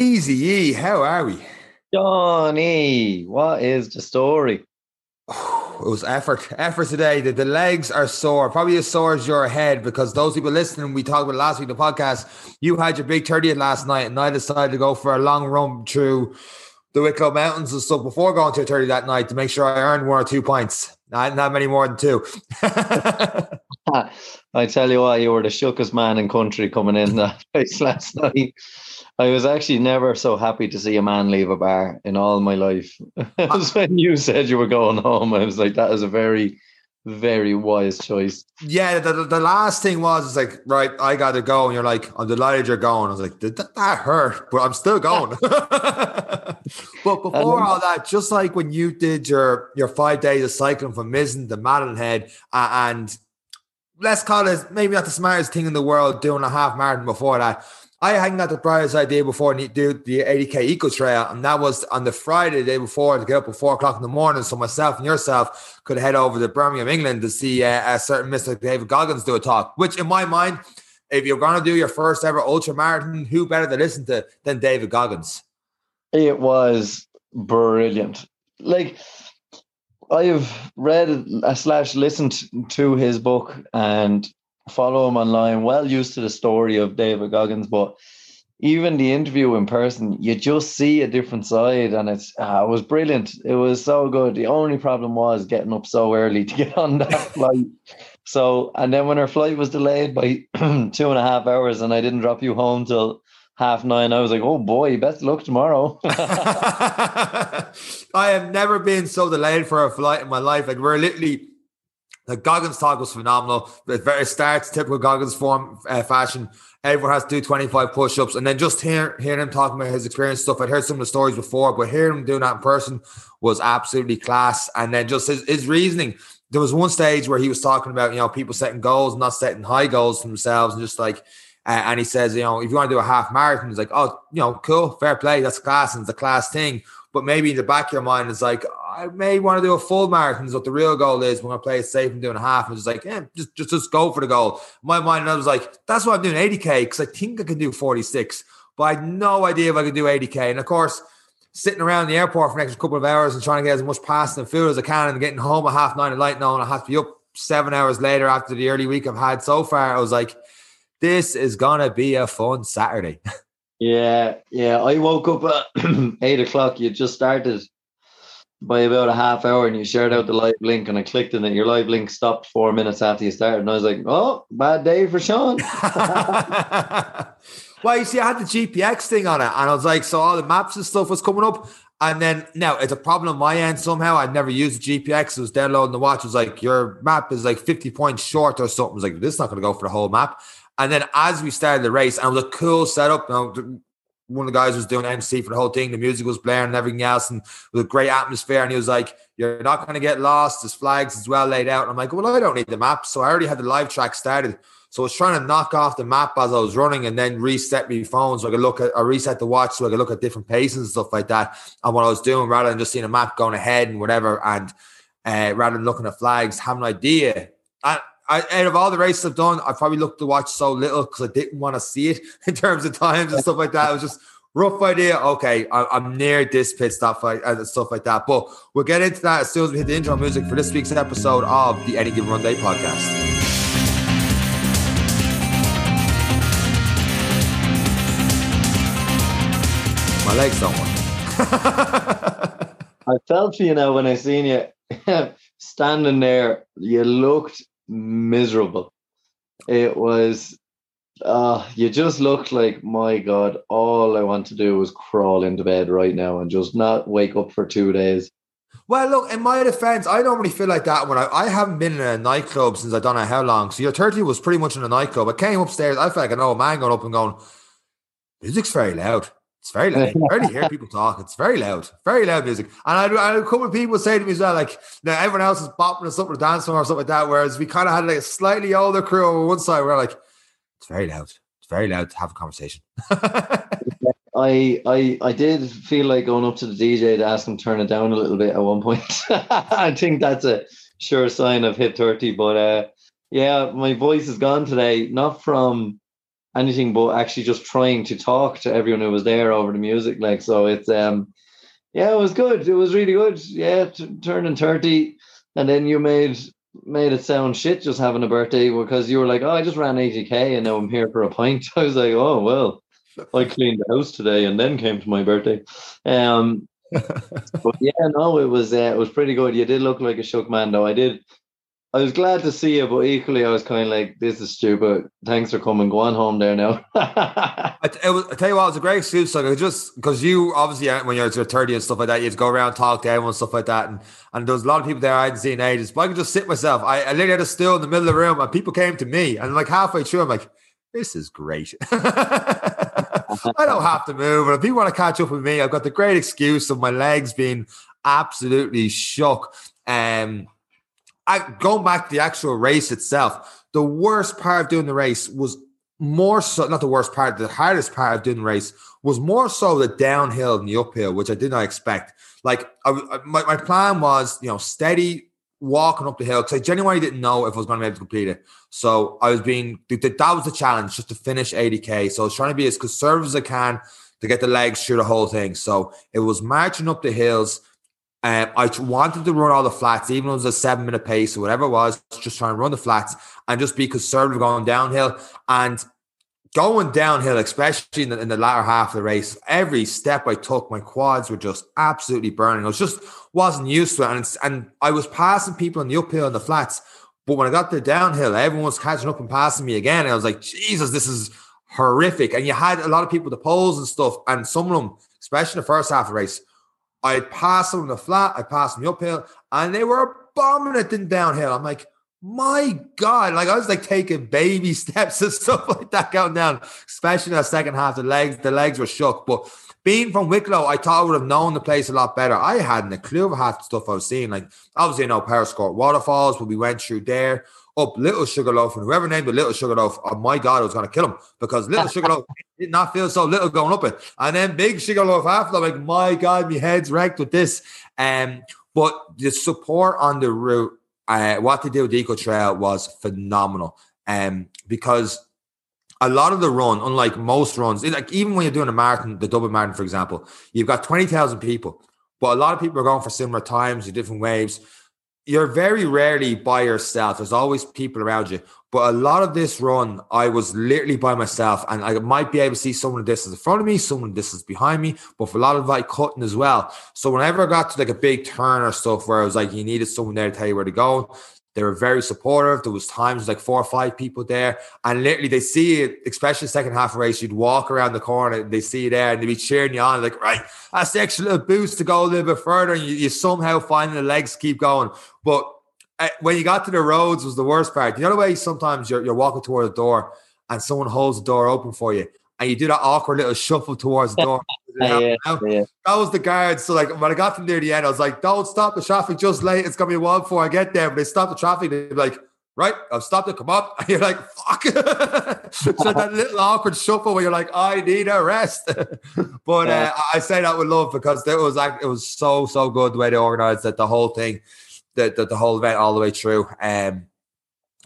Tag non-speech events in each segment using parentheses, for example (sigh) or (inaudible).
Easy E, how are we? Johnny, what is the story? It was effort, effort today. The, the legs are sore, probably as sore as your head, because those people listening, we talked about last week the podcast. You had your big 30th last night, and I decided to go for a long run through the Wicklow Mountains and stuff before going to a 30 that night to make sure I earned one or two points. Not, not many more than two. (laughs) (laughs) I tell you what, you were the shookest man in country coming in that uh, place (laughs) last night. I was actually never so happy to see a man leave a bar in all my life. (laughs) was when you said you were going home. I was like, that is a very, very wise choice. Yeah, the, the last thing was, it's like, right, I got to go. And you're like, I'm delighted you're going. I was like, did that, that hurt? But I'm still going. (laughs) (laughs) but before all that, just like when you did your, your five days of cycling from Mizen to Malin Head uh, and let's call it maybe not the smartest thing in the world doing a half marathon before that. I hadn't got the brightest idea before to do the 80k eco trail, and that was on the Friday the day before to get up at four o'clock in the morning, so myself and yourself could head over to Birmingham, England, to see uh, a certain Mr. David Goggins do a talk. Which, in my mind, if you're going to do your first ever ultra marathon, who better to listen to than David Goggins? It was brilliant. Like I've read uh, slash listened to his book and follow him online. Well used to the story of David Goggins, but even the interview in person, you just see a different side, and it's uh, it was brilliant. It was so good. The only problem was getting up so early to get (laughs) on that flight. So, and then when our flight was delayed by (clears throat) two and a half hours, and I didn't drop you home till half nine, I was like, oh boy, best luck tomorrow. (laughs) (laughs) I have never been so delayed for a flight in my life. Like we're literally the Goggins talk was phenomenal. It starts typical Goggins form uh, fashion. Everyone has to do 25 push-ups. And then just hear, hearing him talking about his experience stuff. I'd heard some of the stories before, but hearing him doing that in person was absolutely class. And then just his, his reasoning. There was one stage where he was talking about, you know, people setting goals, not setting high goals for themselves and just like uh, and he says, you know, if you want to do a half marathon, he's like, oh, you know, cool, fair play, that's class, and it's a class thing. But maybe in the back of your mind, it's like, I may want to do a full marathon. What the real goal is, we're going to play it safe and doing a half. And it's like, yeah, just, just, just go for the goal. My mind, I was like, that's why I'm doing 80K because I think I can do 46, but I had no idea if I could do 80K. And of course, sitting around the airport for the next couple of hours and trying to get as much pasta and food as I can and getting home at half nine at night knowing I have to be up seven hours later after the early week I've had so far. I was like, this is gonna be a fun Saturday. (laughs) yeah, yeah. I woke up at (clears throat) eight o'clock. You just started by about a half hour and you shared out the live link and I clicked in it. Your live link stopped four minutes after you started. And I was like, oh, bad day for Sean. (laughs) (laughs) well, you see, I had the GPX thing on it and I was like, so all the maps and stuff was coming up. And then now it's a problem on my end somehow. I'd never used the GPX. It was downloading the watch. It was like, your map is like 50 points short or something. I was like, this is not going to go for the whole map. And then as we started the race, and it was a cool setup. You know, one of the guys was doing MC for the whole thing. The music was blaring and everything else, and with a great atmosphere. And he was like, "You're not going to get lost. There's flags as well laid out." And I'm like, "Well, I don't need the map." So I already had the live track started. So I was trying to knock off the map as I was running, and then reset my phone so I could look at I reset the watch so I could look at different paces and stuff like that. And what I was doing, rather than just seeing a map going ahead and whatever, and uh, rather than looking at flags, have an idea. And I, out of all the races I've done, I probably looked to watch so little because I didn't want to see it (laughs) in terms of times and stuff like that. It was just rough idea. Okay, I, am near this pit stop and stuff like that. But we'll get into that as soon as we hit the intro music for this week's episode of the Any Given Run Day podcast. My legs don't work. (laughs) I felt you now when I seen you (laughs) standing there. You looked miserable. It was uh you just looked like my god all i want to do was crawl into bed right now and just not wake up for two days. Well look in my defense i normally feel like that when i, I haven't been in a nightclub since i don't know how long. So your 30 was pretty much in a nightclub. I came upstairs i felt like an old man going up and going music's very loud it's very loud. (laughs) I rarely hear people talk. It's very loud, very loud music. And I, I a couple of people say to me as well, like, now everyone else is bopping or something or dancing or something like that. Whereas we kind of had like a slightly older crew on one side. We're like, it's very loud. It's very loud to have a conversation. (laughs) I I I did feel like going up to the DJ to ask him to turn it down a little bit at one point. (laughs) I think that's a sure sign of hit 30. But uh, yeah, my voice is gone today, not from anything but actually just trying to talk to everyone who was there over the music. Like, so it's, um, yeah, it was good. It was really good. Yeah, t- turning 30. And then you made made it sound shit just having a birthday because you were like, oh, I just ran 80k and now I'm here for a pint. (laughs) I was like, oh well, I cleaned the house today and then came to my birthday. Um, (laughs) but yeah, no, it was uh, it was pretty good. You did look like a shook man, though. I did. I was glad to see you, but equally, I was kind of like, "This is stupid." Thanks for coming. Go on home there now. (laughs) I, it was, I tell you what, it was a great excuse. Like, just because you obviously when you're thirty and stuff like that, you just go around talk to everyone stuff like that, and and there was a lot of people there I hadn't seen ages. But I could just sit myself. I, I literally had a stool in the middle of the room, and people came to me, and like halfway through, I'm like, "This is great." (laughs) I don't have to move. And if people want to catch up with me, I've got the great excuse of my legs being absolutely shook. Um, I going back to the actual race itself, the worst part of doing the race was more so not the worst part, the hardest part of doing the race was more so the downhill and the uphill, which I did not expect. Like I, my, my plan was, you know, steady walking up the hill because I genuinely didn't know if I was going to be able to complete it. So I was being that was the challenge just to finish 80k. So I was trying to be as conservative as I can to get the legs through the whole thing. So it was marching up the hills. Um, I wanted to run all the flats, even if it was a seven minute pace or whatever it was, just trying to run the flats and just be conservative going downhill. And going downhill, especially in the, in the latter half of the race, every step I took, my quads were just absolutely burning. I was just wasn't used to it, and and I was passing people on the uphill and the flats, but when I got to the downhill, everyone was catching up and passing me again, and I was like, Jesus, this is horrific. And you had a lot of people the poles and stuff, and some of them, especially in the first half of the race, I'd pass them on the flat, I passed pass them the uphill, and they were bombing it in downhill. I'm like, my God, like I was like taking baby (laughs) steps and stuff like that going down, especially in the second half. The legs, the legs were shook. But being from Wicklow, I thought I would have known the place a lot better. I hadn't a clue of half the stuff I was seeing. Like obviously, you know, Powerscourt waterfalls, but we went through there, up Little Sugarloaf, and whoever named the Little Sugarloaf, oh my God, I was gonna kill him because Little Sugarloaf did (laughs) not feel so little going up it. And then Big Sugarloaf after, I'm like, my God, my head's wrecked with this. Um, but the support on the route uh, what they did with Eco Trail was phenomenal. Um, because a lot of the run, unlike most runs, like even when you're doing a marathon, the Dublin Marathon, for example, you've got 20,000 people, but a lot of people are going for similar times different waves you're very rarely by yourself. There's always people around you. But a lot of this run, I was literally by myself, and I might be able to see someone this is in front of me, someone this is behind me, but for a lot of like cutting as well. So whenever I got to like a big turn or stuff where I was like, you needed someone there to tell you where to go, they were very supportive. There was times like four or five people there, and literally they see it, especially second half race. You'd walk around the corner, they see you there, and they'd be cheering you on, like, right, that's the extra little boost to go a little bit further. And you, you somehow find the legs keep going. But uh, when you got to the roads, was the worst part. You know the way sometimes you're, you're walking toward the door and someone holds the door open for you, and you do that awkward little shuffle towards the door. (laughs) yeah, yeah. That was the guard. So like when I got to near the end, I was like, "Don't stop the traffic just late. It's gonna be a while before I get there." But they stopped the traffic. They're like, "Right, I've stopped it. Come up." (laughs) And you're like, "Fuck!" (laughs) so that little awkward shuffle where you're like, "I need a rest." but uh, I say that with love because it was like it was so so good the way they organized that the whole thing, the the, the whole event all the way through. Um,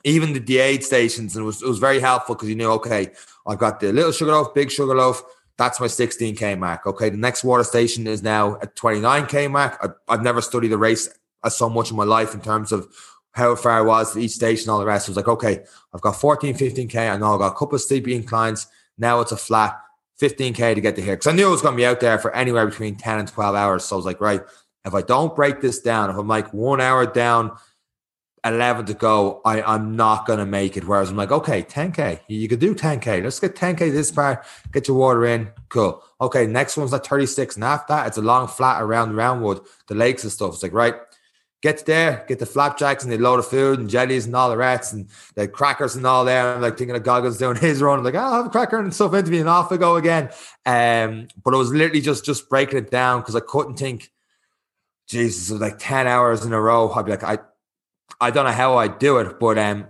even the, the aid stations, and it was it was very helpful because you knew, okay, I've got the little sugar loaf, big sugar loaf. that's my 16k mark. Okay, the next water station is now at 29k mark. I, have never studied the race as so much in my life in terms of how far I was to each station, all the rest. I was like, okay, I've got 14, 15k. I know I've got a couple of steep inclines. Now it's a flat 15k to get to here because I knew it was going to be out there for anywhere between 10 and 12 hours. So I was like, right, if I don't break this down, if I'm like one hour down 11 to go, I, I'm not going to make it. Whereas I'm like, okay, 10K, you could do 10K. Let's get 10K this far, get your water in. Cool. Okay, next one's like 36. And after that, it's a long flat around Roundwood, the lakes and stuff. It's like, right, get there, get the flapjacks and they load of food and jellies and all the rats and the crackers and all there. I'm like thinking of Goggins doing his run. I'm like, I'll have a cracker and stuff into me and off I go again. Um, but I was literally just just breaking it down because I couldn't think, Jesus, it was like 10 hours in a row. I'd be like, I I don't know how I do it, but um,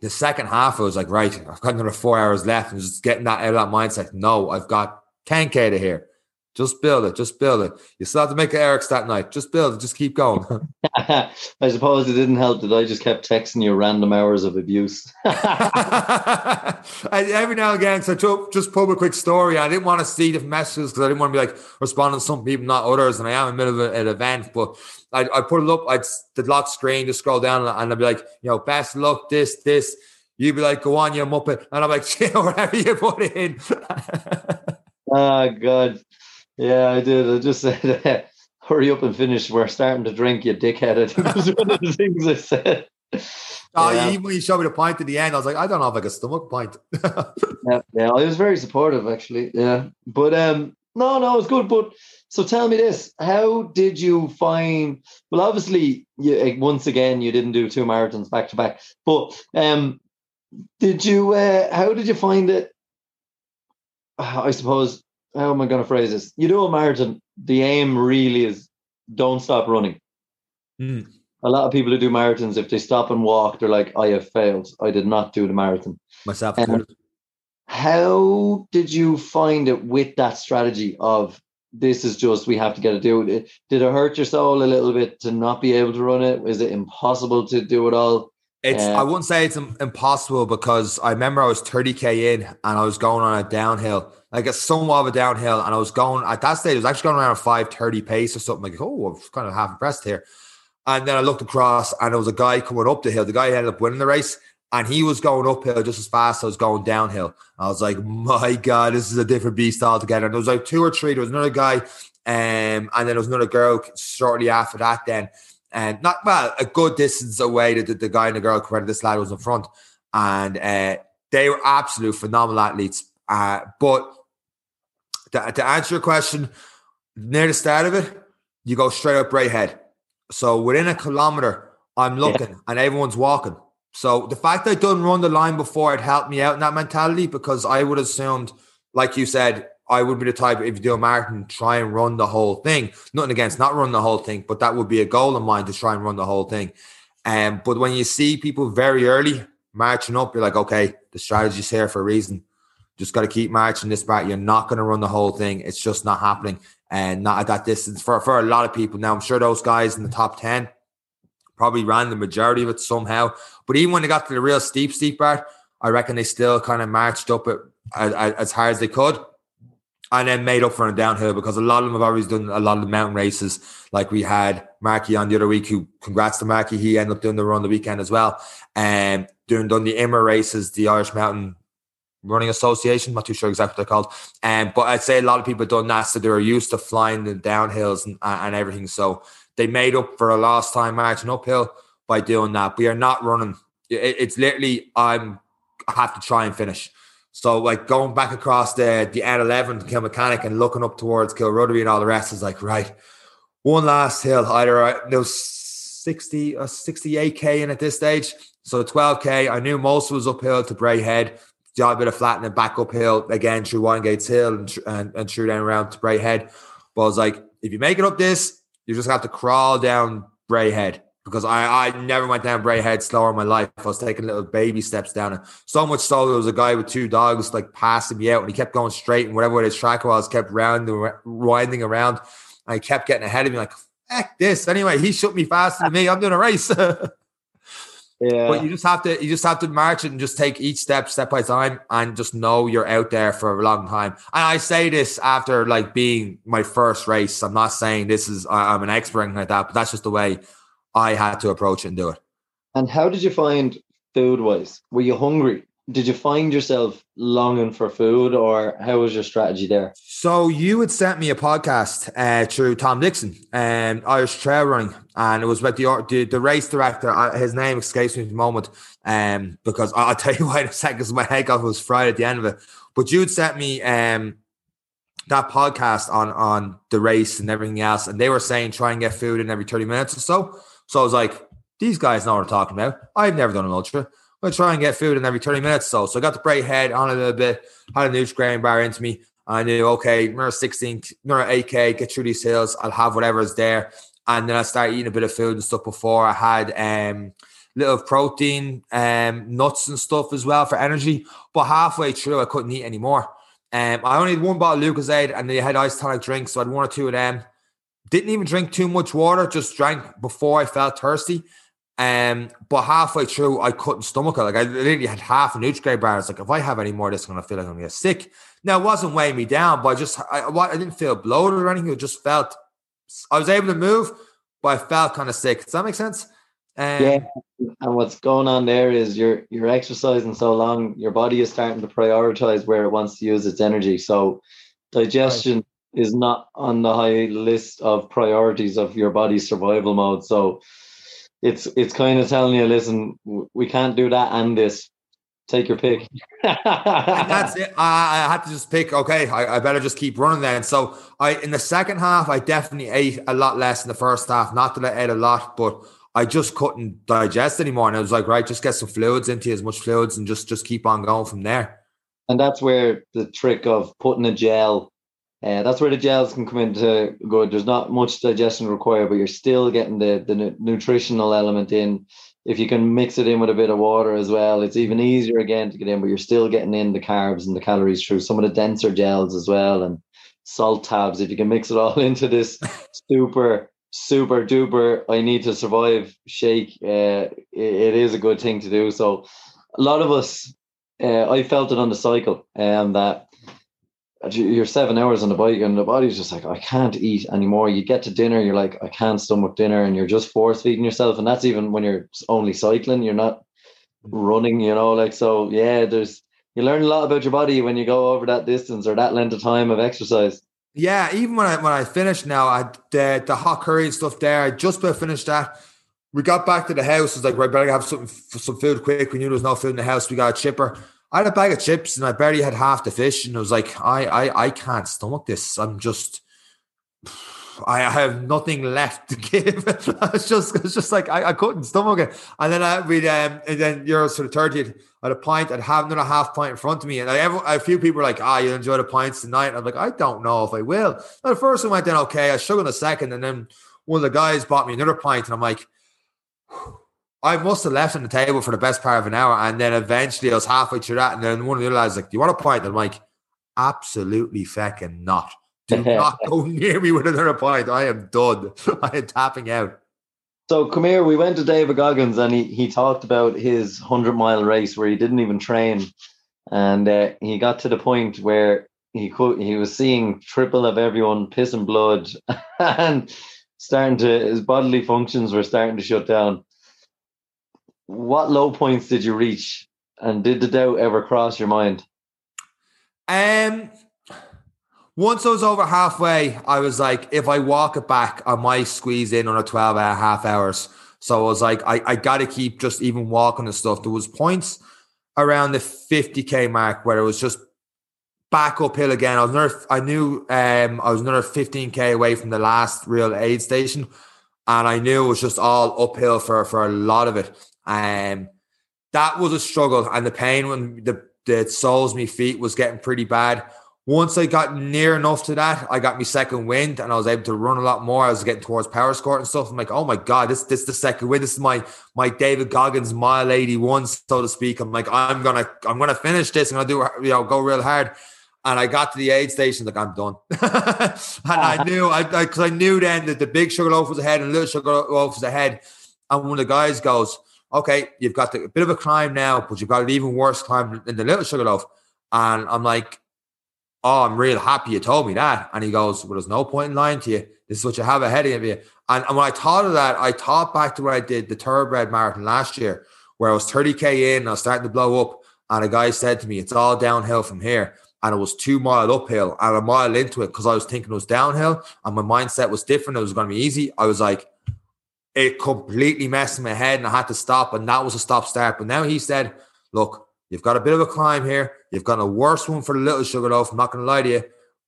the second half, I was like, right, I've got another four hours left, and just getting that out of that mindset. No, I've got 10k to here. Just build it. Just build it. You still have to make Eric's that night. Just build it. Just keep going. (laughs) I suppose it didn't help that I just kept texting you random hours of abuse. (laughs) every now and again, so just put a quick story. I didn't want to see the messages because I didn't want to be like responding to some people, not others. And I am in the middle of an event, but I I put it up. I'd the lock screen, to scroll down, and I'd be like, you know, best luck, this, this. You'd be like, go on, you muppet. And I'm like, (laughs) whatever you put in. oh, God. Yeah, I did. I just (laughs) said, hurry up and finish. We're starting to drink, you dickhead. (laughs) I think was one of the things I said. Oh, yeah. even when you showed me the pint at the end, I was like, I don't have like a stomach pint. (laughs) yeah, yeah, I was very supportive actually. Yeah, but um, no, no, it's good. But so tell me this: How did you find? Well, obviously, you, once again, you didn't do two marathons back to back. But um, did you? Uh, how did you find it? (sighs) I suppose how am I going to phrase this? You do a marathon, the aim really is don't stop running. Mm. A lot of people who do marathons, if they stop and walk, they're like, I have failed. I did not do the marathon. Myself. Um, how did you find it with that strategy of this is just we have to get it do it? Did it hurt your soul a little bit to not be able to run it? Is it impossible to do it all? It's I wouldn't say it's impossible because I remember I was 30k in and I was going on a downhill like a somewhat of a downhill, and I was going at that stage. I was actually going around a five thirty pace or something. Like, oh, I'm kind of half impressed here. And then I looked across, and there was a guy coming up the hill. The guy ended up winning the race, and he was going uphill just as fast as I was going downhill. I was like, my God, this is a different beast altogether. And there was like two or three. There was another guy, um, and then there was another girl shortly after that. Then, and not well, a good distance away. The, the, the guy and the girl, compared this lad was in front, and uh, they were absolute phenomenal athletes. Uh, but to, to answer your question, near the start of it, you go straight up right head. So within a kilometer, I'm looking yeah. and everyone's walking. So the fact I didn't run the line before it helped me out in that mentality because I would have assumed, like you said, I would be the type if you do a marathon, try and run the whole thing. Nothing against not run the whole thing, but that would be a goal of mine to try and run the whole thing. Um, but when you see people very early marching up, you're like, okay, the strategy's here for a reason. Just got to keep marching this back. You're not going to run the whole thing. It's just not happening. And not at that distance for, for a lot of people. Now, I'm sure those guys in the top 10 probably ran the majority of it somehow. But even when they got to the real steep, steep part, I reckon they still kind of marched up it as, as hard as they could and then made up for a downhill because a lot of them have always done a lot of the mountain races. Like we had Marky on the other week, who congrats to Marky, he ended up doing the run the weekend as well. And doing done the IMRA races, the Irish Mountain running association. Not too sure exactly what they're called. Um, but I'd say a lot of people done that, so they were used to flying the downhills and, and everything. So they made up for a lost time marching uphill by doing that. We are not running. It, it's literally I'm I have to try and finish. So like going back across the the N11 to Kilmacanogue and looking up towards Kilruddery and all the rest is like right. One last hill, either uh, there was 60 or uh, 68k in at this stage. So 12k, I knew most was uphill to Bray Head a bit of flattening back uphill again through Windgates Hill and, and, and through down around to Bray Head. But I was like, if you make it up this, you just have to crawl down Bray Head because I, I never went down Bray Head slower in my life. I was taking little baby steps down it. So much so there was a guy with two dogs like passing me out and he kept going straight and whatever his track was kept round winding around. I kept getting ahead of me like, heck this. Anyway, he shook me faster than me. I'm doing a race. (laughs) Yeah. But you just have to you just have to march it and just take each step step by time and just know you're out there for a long time. And I say this after like being my first race. I'm not saying this is I'm an expert like that, but that's just the way I had to approach it and do it. And how did you find food wise? Were you hungry? did you find yourself longing for food or how was your strategy there? So you had sent me a podcast uh, through Tom Dixon and um, Irish Trail Running and it was about the the, the race director. Uh, his name escapes me at the moment um, because I'll (laughs) tell you why in a second because my head got was fried at the end of it. But you'd sent me um, that podcast on on the race and everything else and they were saying try and get food in every 30 minutes or so. So I was like, these guys know what I'm talking about. I've never done an ultra. I'm gonna try and get food in every 30 minutes. So, so I got the bright head on a little bit, had a Nutrigrain bar into me. I knew, okay, another 16, another 8K, get through these hills. I'll have whatever is there. And then I started eating a bit of food and stuff before. I had um little protein, um, nuts and stuff as well for energy. But halfway through, I couldn't eat anymore. Um, I only had one bottle of Lucozade and they had isotonic drinks, so I had one or two of them. Didn't even drink too much water, just drank before I felt thirsty. Um, but halfway through, I couldn't stomach it. Like I literally had half a Nutrigrain bar. It's like if I have any more, this, gonna feel like I'm gonna get sick. Now it wasn't weighing me down, but I just I, I didn't feel bloated or anything. It just felt I was able to move, but I felt kind of sick. Does that make sense? Um, yeah, and what's going on there is you're you're exercising so long, your body is starting to prioritize where it wants to use its energy. So digestion. Is not on the high list of priorities of your body's survival mode. So it's it's kind of telling you, listen, we can't do that and this. Take your pick. that's it. I, I, had to just pick. Okay, I, I, better just keep running then. So I in the second half, I definitely ate a lot less in the first half. Not that I ate a lot, but I just couldn't digest anymore. And I was like, right, just get some fluids into you, as much fluids, and just just keep on going from there. And that's where the trick of putting a gel, uh, that's where the gels can come into good. There's not much digestion required, but you're still getting the the nutritional element in. If you can mix it in with a bit of water as well, it's even easier again to get in, but you're still getting in the carbs and the calories through some of the denser gels as well and salt tabs. If you can mix it all (laughs) into this super super duper I need to survive shake, uh, it, it is a good thing to do. So a lot of us, uh, I felt it on the cycle, and um, that you're seven hours on the bike and the body's just like, I can't eat anymore. You get to dinner, you're like, I can't stomach dinner, and you're just force feeding yourself. And that's even when you're only cycling, you're not mm. running, you know, like so yeah, there's you learn a lot about your body when you go over that distance or that length of time of exercise. Yeah, even when I when I finished now, I the the hot curry and stuff there. I just about finished that. We got back to the house. It's like, right, better have something some food quick. We knew there was no food in the house. We got a chipper. I had a bag of chips and I barely had half the fish, and I was like, I I I can't stomach this. I'm just I have nothing left to (laughs) give. it's just it's just like I, I couldn't stomach it. And then I we um and then you're sort of thirtieth at a pint. I'd have another half pint in front of me, and I ever, a few people were like, "Ah, you enjoy the pints tonight." I'm like, I don't know if I will. And the first one went then okay. I shook struggled the second, and then one of the guys bought me another pint, and I'm like. I must have left on the table for the best part of an hour, and then eventually I was halfway through that, and then one of the other guys like, "Do you want a pint?" And I'm like, "Absolutely fucking not." Do (laughs) not go near me with another pint. I am done. (laughs) I am tapping out. So come here. We went to David Goggins and he he talked about his hundred mile race where he didn't even train, and uh, he got to the point where he could he was seeing triple of everyone pissing blood (laughs) and starting to his bodily functions were starting to shut down. What low points did you reach, and did the doubt ever cross your mind? Um once I was over halfway, I was like, if I walk it back, I might squeeze in on a 12 and a half hours. So I was like, I, I got to keep just even walking and stuff. There was points around the 50k mark where it was just back uphill again. I was another, I knew um, I was another 15k away from the last real aid station, and I knew it was just all uphill for for a lot of it. Um, that was a struggle, and the pain when the the soles my feet was getting pretty bad. Once I got near enough to that, I got my second wind and I was able to run a lot more. I was getting towards Powerscourt and stuff. I'm like, oh my God, this this is the second wind. This is my my David Goggins mile 81, so to speak. I'm like, I'm gonna I'm gonna finish this. I'm gonna do you know go real hard. And I got to the aid station, like I'm done. (laughs) and I knew I because I, I, knew then that the big sugar loaf was ahead and little sugar loaf was ahead. And when the guys goes, okay, you've got the, a bit of a climb now, but you've got an even worse climb than the little Sugarloaf. And I'm like, oh, I'm real happy you told me that. And he goes, well, there's no point in lying to you. This is what you have ahead of you. And, and when I thought of that, I thought back to when I did the Thoroughbred Marathon last year, where I was 30K in, I was starting to blow up. And a guy said to me, it's all downhill from here. And it was two mile uphill and a mile into it because I was thinking it was downhill and my mindset was different. It was going to be easy. I was like, it completely messed my head and I had to stop. And that was a stop start. But now he said, look, You've got a bit of a climb here. You've got a worse one for the little sugar loaf. I'm not going to lie to you,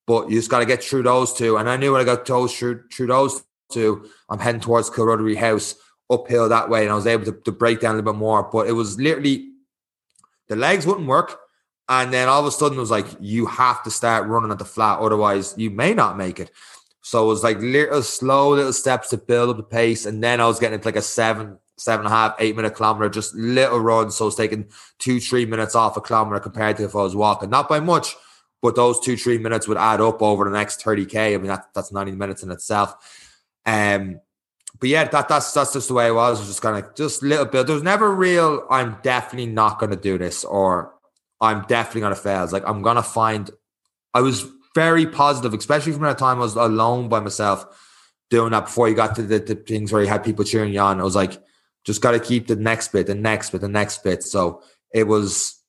but you just got to get through those two. And I knew when I got those through, through those two, I'm heading towards Kilruddery House uphill that way, and I was able to, to break down a little bit more. But it was literally the legs wouldn't work. And then all of a sudden, it was like, you have to start running at the flat, otherwise, you may not make it. So it was like little slow little steps to build up the pace. And then I was getting into like a seven, seven and a half, eight minute kilometer, just little runs. So it's taking two, three minutes off a kilometer compared to if I was walking. Not by much, but those two, three minutes would add up over the next 30K. I mean, that, that's 90 minutes in itself. Um, but yeah, that that's that's just the way it was. It was just kind of just little bit. There was never real. I'm definitely not going to do this, or I'm definitely going to fail. It's like I'm going to find. I was very positive, especially from that time I was alone by myself doing that before you got to the, the things where you had people cheering you on. I was like, just got to keep the next bit, the next bit, the next bit. So it was.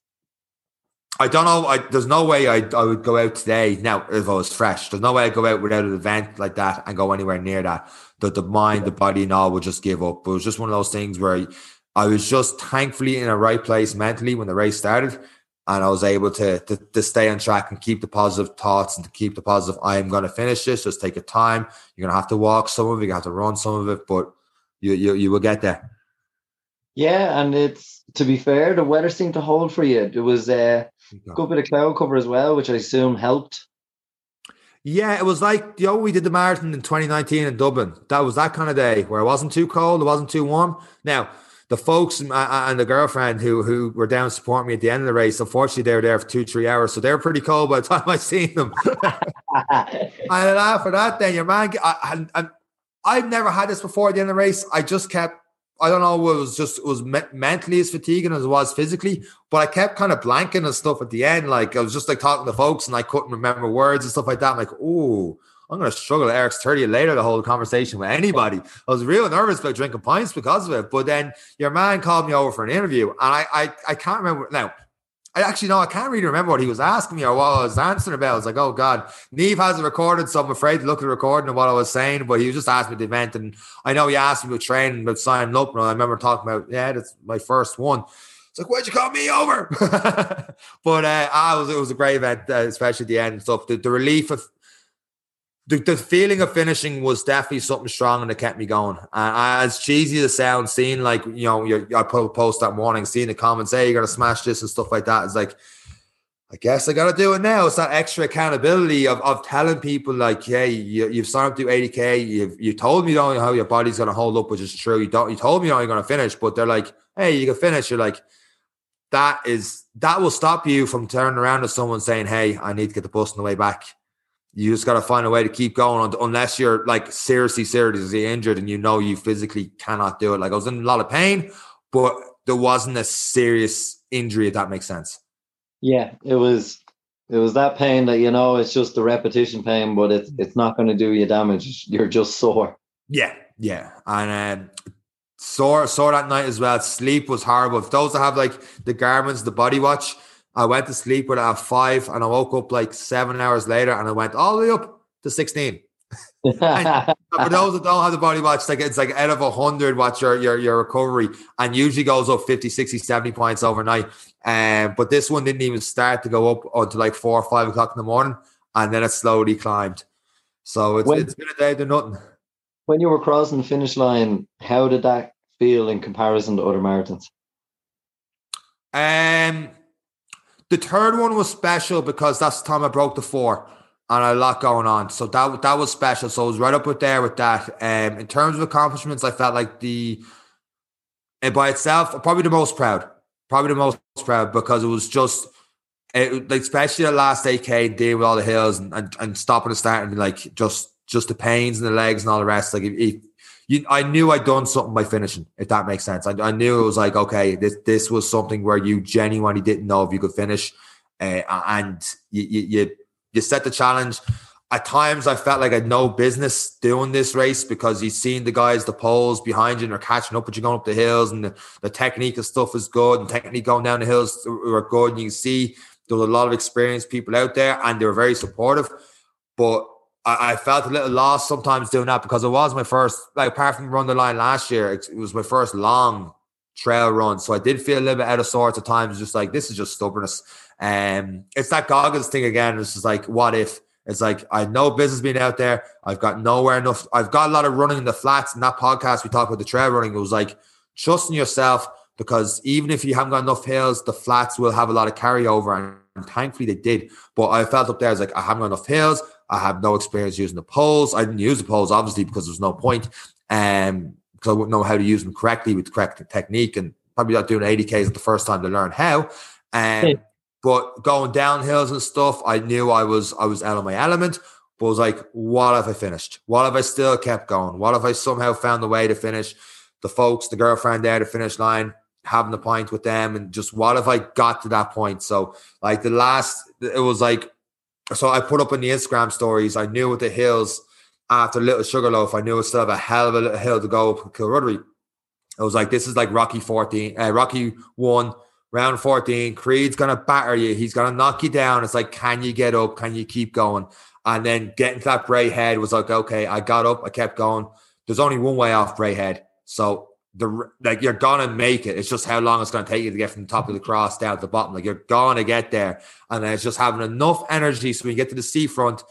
I don't know. I, there's no way I, I would go out today now if I was fresh. There's no way I'd go out without an event like that and go anywhere near that. The, the mind, the body, and all would just give up. But it was just one of those things where I was just thankfully in a right place mentally when the race started and I was able to, to, to stay on track and keep the positive thoughts and to keep the positive. I am going to finish this. Just take your time. You're going to have to walk some of it. You have to run some of it, but you you you will get there. Yeah, and it's to be fair, the weather seemed to hold for you. It was uh, a good bit of cloud cover as well, which I assume helped. Yeah, it was like you know we did the marathon in 2019 in Dublin. That was that kind of day where it wasn't too cold, it wasn't too warm. Now the folks and the girlfriend who who were down supporting me at the end of the race, unfortunately, they were there for two, three hours. So they were pretty cold by the (laughs) time I seen them. (laughs) I laugh for that. Then your man, I, I, I've never had this before at the end of the race. I just kept, I don't know, it was just, it was me- mentally as fatiguing as it was physically, but I kept kind of blanking and stuff at the end. Like I was just like talking to folks and I couldn't remember words and stuff like that. I'm like, oh, I'm going to struggle at Eric's 30 later, the whole conversation with anybody. I was real nervous about drinking pints because of it. But then your man called me over for an interview, and I I, I can't remember now. I actually know I can't really remember what he was asking me or what I was answering about. I was like, oh God, Neve has it recorded, so I'm afraid to look at the recording of what I was saying. But he was just asking me the event, and I know he asked me about training, about signing up, and I remember talking about, yeah, that's my first one. It's like, why'd you call me over? (laughs) but uh, I was it was a great event, uh, especially at the end and stuff. The, the relief of the, the feeling of finishing was definitely something strong and it kept me going. Uh, as cheesy as it sounds, seeing like, you know, I put a post that morning, seeing the comments, hey, you're going to smash this and stuff like that. It's like, I guess I got to do it now. It's that extra accountability of, of telling people like, hey, you, you've signed up to 80K. You've, you told me you know how your body's going to hold up, which is true. You don't, you told me you're going to finish, but they're like, hey, you can finish. You're like, that is, that will stop you from turning around to someone saying, hey, I need to get the bus on the way back you just got to find a way to keep going unless you're like seriously, seriously injured and you know you physically cannot do it. Like I was in a lot of pain, but there wasn't a serious injury, if that makes sense. Yeah, it was it was that pain that you know it's just the repetition pain, but it's it's not going to do you damage. You're just sore. Yeah, yeah, and um, sore sore that night as well. Sleep was horrible. For those that have like the Garmin's, the body watch, I went to sleep with it at five and I woke up like seven hours later and I went all the way up to 16. (laughs) for those that don't have the body watch, like it's like out of 100, what's your, your, your recovery and usually goes up 50, 60, 70 points overnight. Um, but this one didn't even start to go up until like four or five o'clock in the morning and then it slowly climbed. So it's, when, it's been a day to nothing. When you were crossing the finish line, how did that feel in comparison to other marathons? Um, the third one was special because that's the time I broke the four and a lot going on. So that that was special. So I was right up with there with that. Um, in terms of accomplishments, I felt like the and by itself probably the most proud, probably the most proud because it was just it, like especially the last 8k dealing with all the hills and, and, and stopping and starting like just just the pains in the legs and all the rest. Like if you, I knew I'd done something by finishing, if that makes sense. I, I knew it was like, okay, this this was something where you genuinely didn't know if you could finish, uh, and you, you you set the challenge. At times, I felt like I had no business doing this race because you've seen the guys, the poles behind you, and they're catching up but you're going up the hills, and the, the technique and stuff is good, and technique going down the hills were good. And you can see there was a lot of experienced people out there, and they were very supportive. But I, I, felt a little lost sometimes doing that because it was my first, like apart from run the line last year, it, it, was my first long trail run. So I did feel a little bit out of sorts at times, just like this is just stubbornness. Um, it's that Goggins thing again. It's just like, what if? It's like I no business being out there. I've got nowhere enough. I've got a lot of running in the flats. In that podcast, we talked about the trail running. It was like trusting yourself because even if you haven't got enough hills, the flats will have a lot of carryover. And, and thankfully they did. But I felt up there, I was like, I haven't got enough hills. I have no experience using the poles. I didn't use the poles obviously because there's no point. Um, because I wouldn't know how to use them correctly with the correct technique and probably not doing 80Ks at the first time to learn how. Um, But going down hills and stuff, I knew I was I was out of my element. But I was like, what if I finished? What if I still kept going? What if I somehow found a way to finish? The folks, the girlfriend there, the finish line, having a pint with them, and just what if I got to that point? So, like the last, it was like, so I put up in the Instagram stories. I knew with the hills after Little Sugarloaf, I knew it still have a hell of a hill to go up Kilruddery. It was like this is like Rocky 14, uh, Rocky one, round 14. Creed's gonna batter you, he's gonna knock you down. It's like, can you get up? Can you keep going? And then getting to that Bray head was like, okay, I got up, I kept going. There's only one way off Bray head. So the like you're gonna make it. It's just how long it's gonna take you to get from the top of the mm-hmm. cross down to the bottom. Like you're gonna get there. And then it's just having enough energy so when you get to the seafront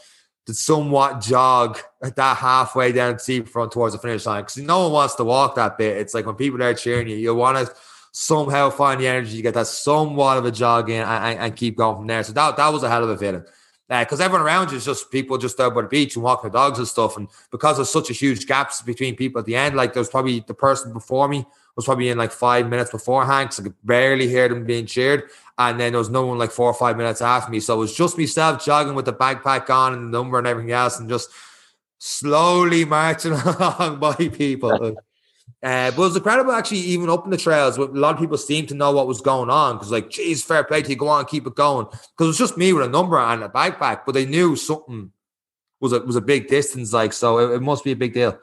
to somewhat jog at that halfway down the seafront towards the finish line. Because no one wants to walk that bit. It's like when people are cheering you, you want to somehow find the energy to get that somewhat of a jog in and, and, and keep going from there. So that, that was a hell of a feeling because uh, everyone around you is just people just out by the beach and walking their dogs and stuff. And because there's such a huge gaps between people at the end, like there's probably the person before me was probably in like five minutes beforehand because I could barely hear them being cheered. And then there was no one like four or five minutes after me. So it was just myself jogging with the backpack on and the number and everything else and just slowly marching (laughs) along by people. Uh, but it was incredible actually, even up in the trails. A lot of people seemed to know what was going on because, like, geez, fair play to you, go on, keep it going. Because it was just me with a number and a backpack, but they knew something was a was a big distance, like, so it, it must be a big deal.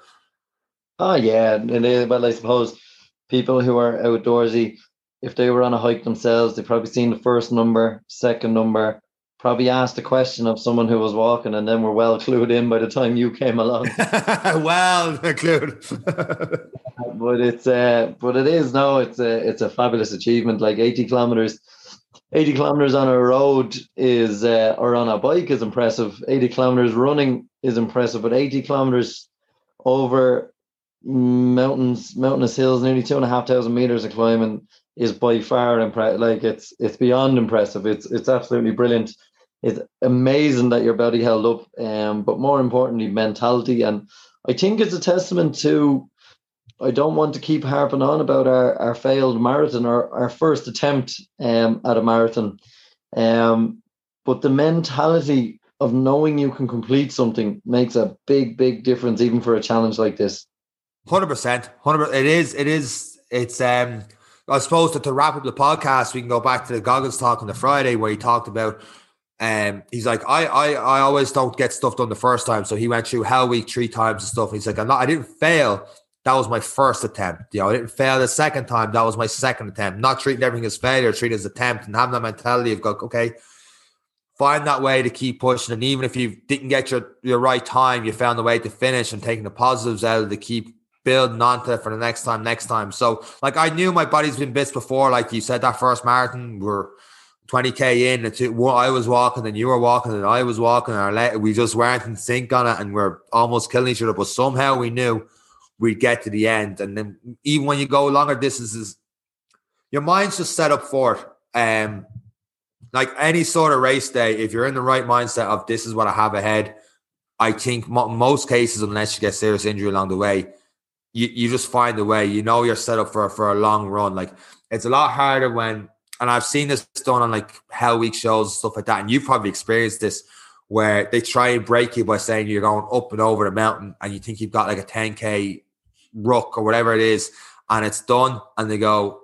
Oh yeah, and well, I suppose people who are outdoorsy, if they were on a hike themselves, they've probably seen the first number, second number, probably asked a question of someone who was walking and then were well (laughs) clued in by the time you came along. (laughs) well (laughs) clued. But it's uh but it is no, it's a it's a fabulous achievement. Like 80 kilometers 80 kilometers on a road is uh, or on a bike is impressive. 80 kilometers running is impressive, but 80 kilometers over mountains, mountainous hills, nearly two and a half thousand meters of climbing is by far impressive. Like it's it's beyond impressive. It's it's absolutely brilliant it's amazing that your body held up. Um, but more importantly, mentality. And I think it's a testament to I don't want to keep harping on about our, our failed marathon or our first attempt um, at a marathon. Um, but the mentality of knowing you can complete something makes a big, big difference, even for a challenge like this. Hundred percent, hundred. It is. It is. It's. Um. I suppose that to wrap up the podcast, we can go back to the Goggins talk on the Friday where he talked about um, he's like, I, I, I always don't get stuff done the first time. So he went through Hell Week three times and stuff. He's like, I'm not, I didn't fail. That was my first attempt. You know, I didn't fail the second time. That was my second attempt. Not treating everything as failure, treating as attempt, and having that mentality of go, okay, find that way to keep pushing. And even if you didn't get your your right time, you found a way to finish and taking the positives out of to keep building onto it for the next time, next time. So, like, I knew my body's been bits before. Like you said, that first marathon, we're 20k in, it's, I was walking and you were walking and I was walking, and our we just weren't in sync on it, and we're almost killing each other. But somehow we knew we'd get to the end, and then even when you go longer distances, your mind's just set up for it. Um, like any sort of race day, if you're in the right mindset of this is what I have ahead, I think mo- most cases, unless you get serious injury along the way, you, you just find a way. You know you're set up for for a long run. Like it's a lot harder when and I've seen this done on like Hell Week shows and stuff like that. And you've probably experienced this where they try and break you by saying you're going up and over the mountain and you think you've got like a 10K ruck or whatever it is, and it's done. And they go,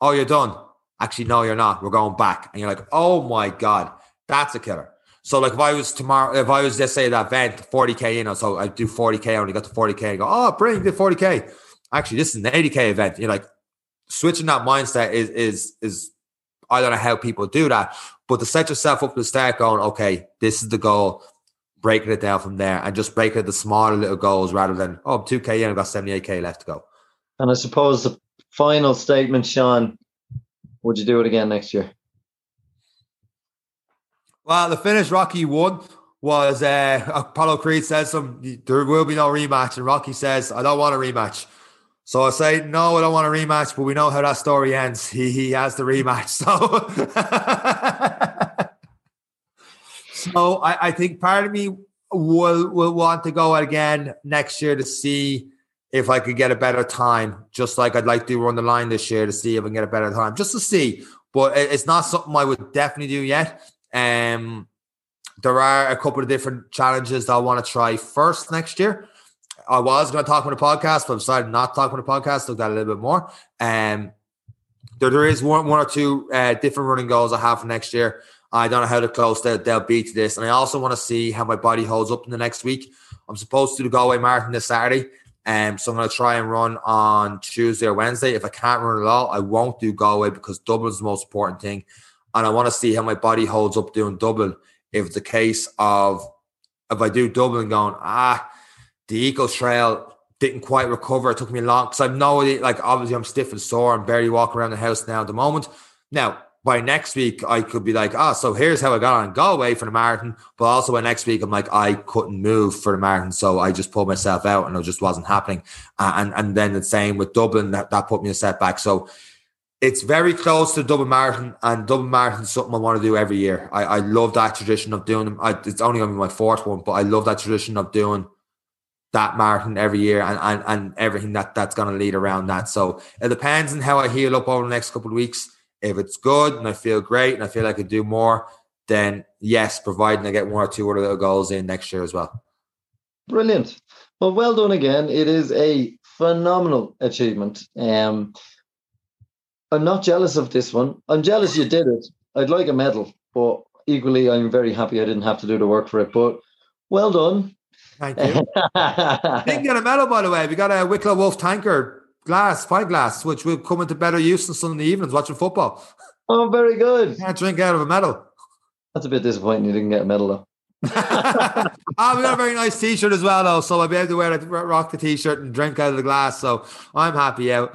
Oh, you're done. Actually, no, you're not. We're going back. And you're like, Oh my God, that's a killer. So, like, if I was tomorrow, if I was just say that event 40K, you know, so I do 40K, I only got to 40K and go, Oh, bring the 40K. Actually, this is an 80K event. You're like, switching that mindset is, is, is, I don't know how people do that, but to set yourself up to start going, okay, this is the goal, breaking it down from there and just breaking it the smaller little goals rather than, oh, 2K in, I've got 78K left to go. And I suppose the final statement, Sean, would you do it again next year? Well, the finish Rocky won was uh, Apollo Creed says some there will be no rematch, and Rocky says, I don't want a rematch. So I say, no, I don't want a rematch, but we know how that story ends. He he has the rematch. (laughs) So (laughs) So I, I think part of me will will want to go again next year to see if I could get a better time. Just like I'd like to run the line this year to see if I can get a better time. Just to see but it's not something I would definitely do yet. Um, there are a couple of different challenges that I want to try first next year. I was going to talk on the podcast, but I decided not to talk on the podcast. Look at a little bit more. Um, there, there is one, one or two uh, different running goals I have for next year. I don't know how close they'll, they'll be to this. And I also want to see how my body holds up in the next week. I'm supposed to do the Galway Marathon this Saturday. Um, so I'm going to try and run on Tuesday or Wednesday. If I can't run at all, I won't do Galway because Dublin's the most important thing. And I want to see how my body holds up doing Dublin. If it's a case of, if I do Dublin going, ah, the Eco Trail didn't quite recover. It took me long because I know, like, obviously I'm stiff and sore I'm barely walking around the house now at the moment. Now, by next week, I could be like, oh, so here's how I got on Galway for the marathon. But also by next week, I'm like, I couldn't move for the marathon. So I just pulled myself out and it just wasn't happening. Uh, and, and then the same with Dublin, that, that put me a setback. So it's very close to Dublin Marathon, and Dublin Marathon is something I want to do every year. I, I love that tradition of doing them. I, it's only going to be my fourth one, but I love that tradition of doing that marathon every year and, and, and everything that, that's going to lead around that. So it depends on how I heal up over the next couple of weeks. If it's good and I feel great and I feel I could do more, then yes, providing I get one or two other little goals in next year as well. Brilliant. Well, well done again. It is a phenomenal achievement. Um, I'm not jealous of this one. I'm jealous you did it. I'd like a medal, but equally, I'm very happy I didn't have to do the work for it. But well done. Thank you. (laughs) didn't get a medal, by the way. We got a Wicklow Wolf tanker glass, pint glass, which will come into better use on Sunday evenings watching football. Oh, very good. Can't drink out of a medal. That's a bit disappointing. You didn't get a medal though. (laughs) ah, we got a very nice T-shirt as well, though, so I'll be able to wear it, rock the T-shirt and drink out of the glass. So I'm happy out.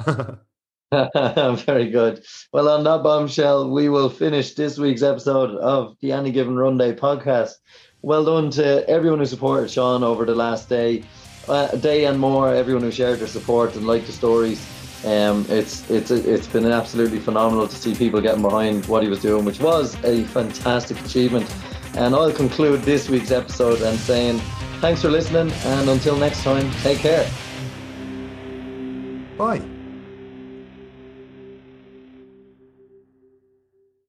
(laughs) very good. Well, on that bombshell, we will finish this week's episode of the Any Given Run Day podcast. Well done to everyone who supported Sean over the last day uh, day and more. Everyone who shared their support and liked the stories. Um, it's it's it's been absolutely phenomenal to see people getting behind what he was doing, which was a fantastic achievement. And I'll conclude this week's episode and saying thanks for listening, and until next time, take care. Bye.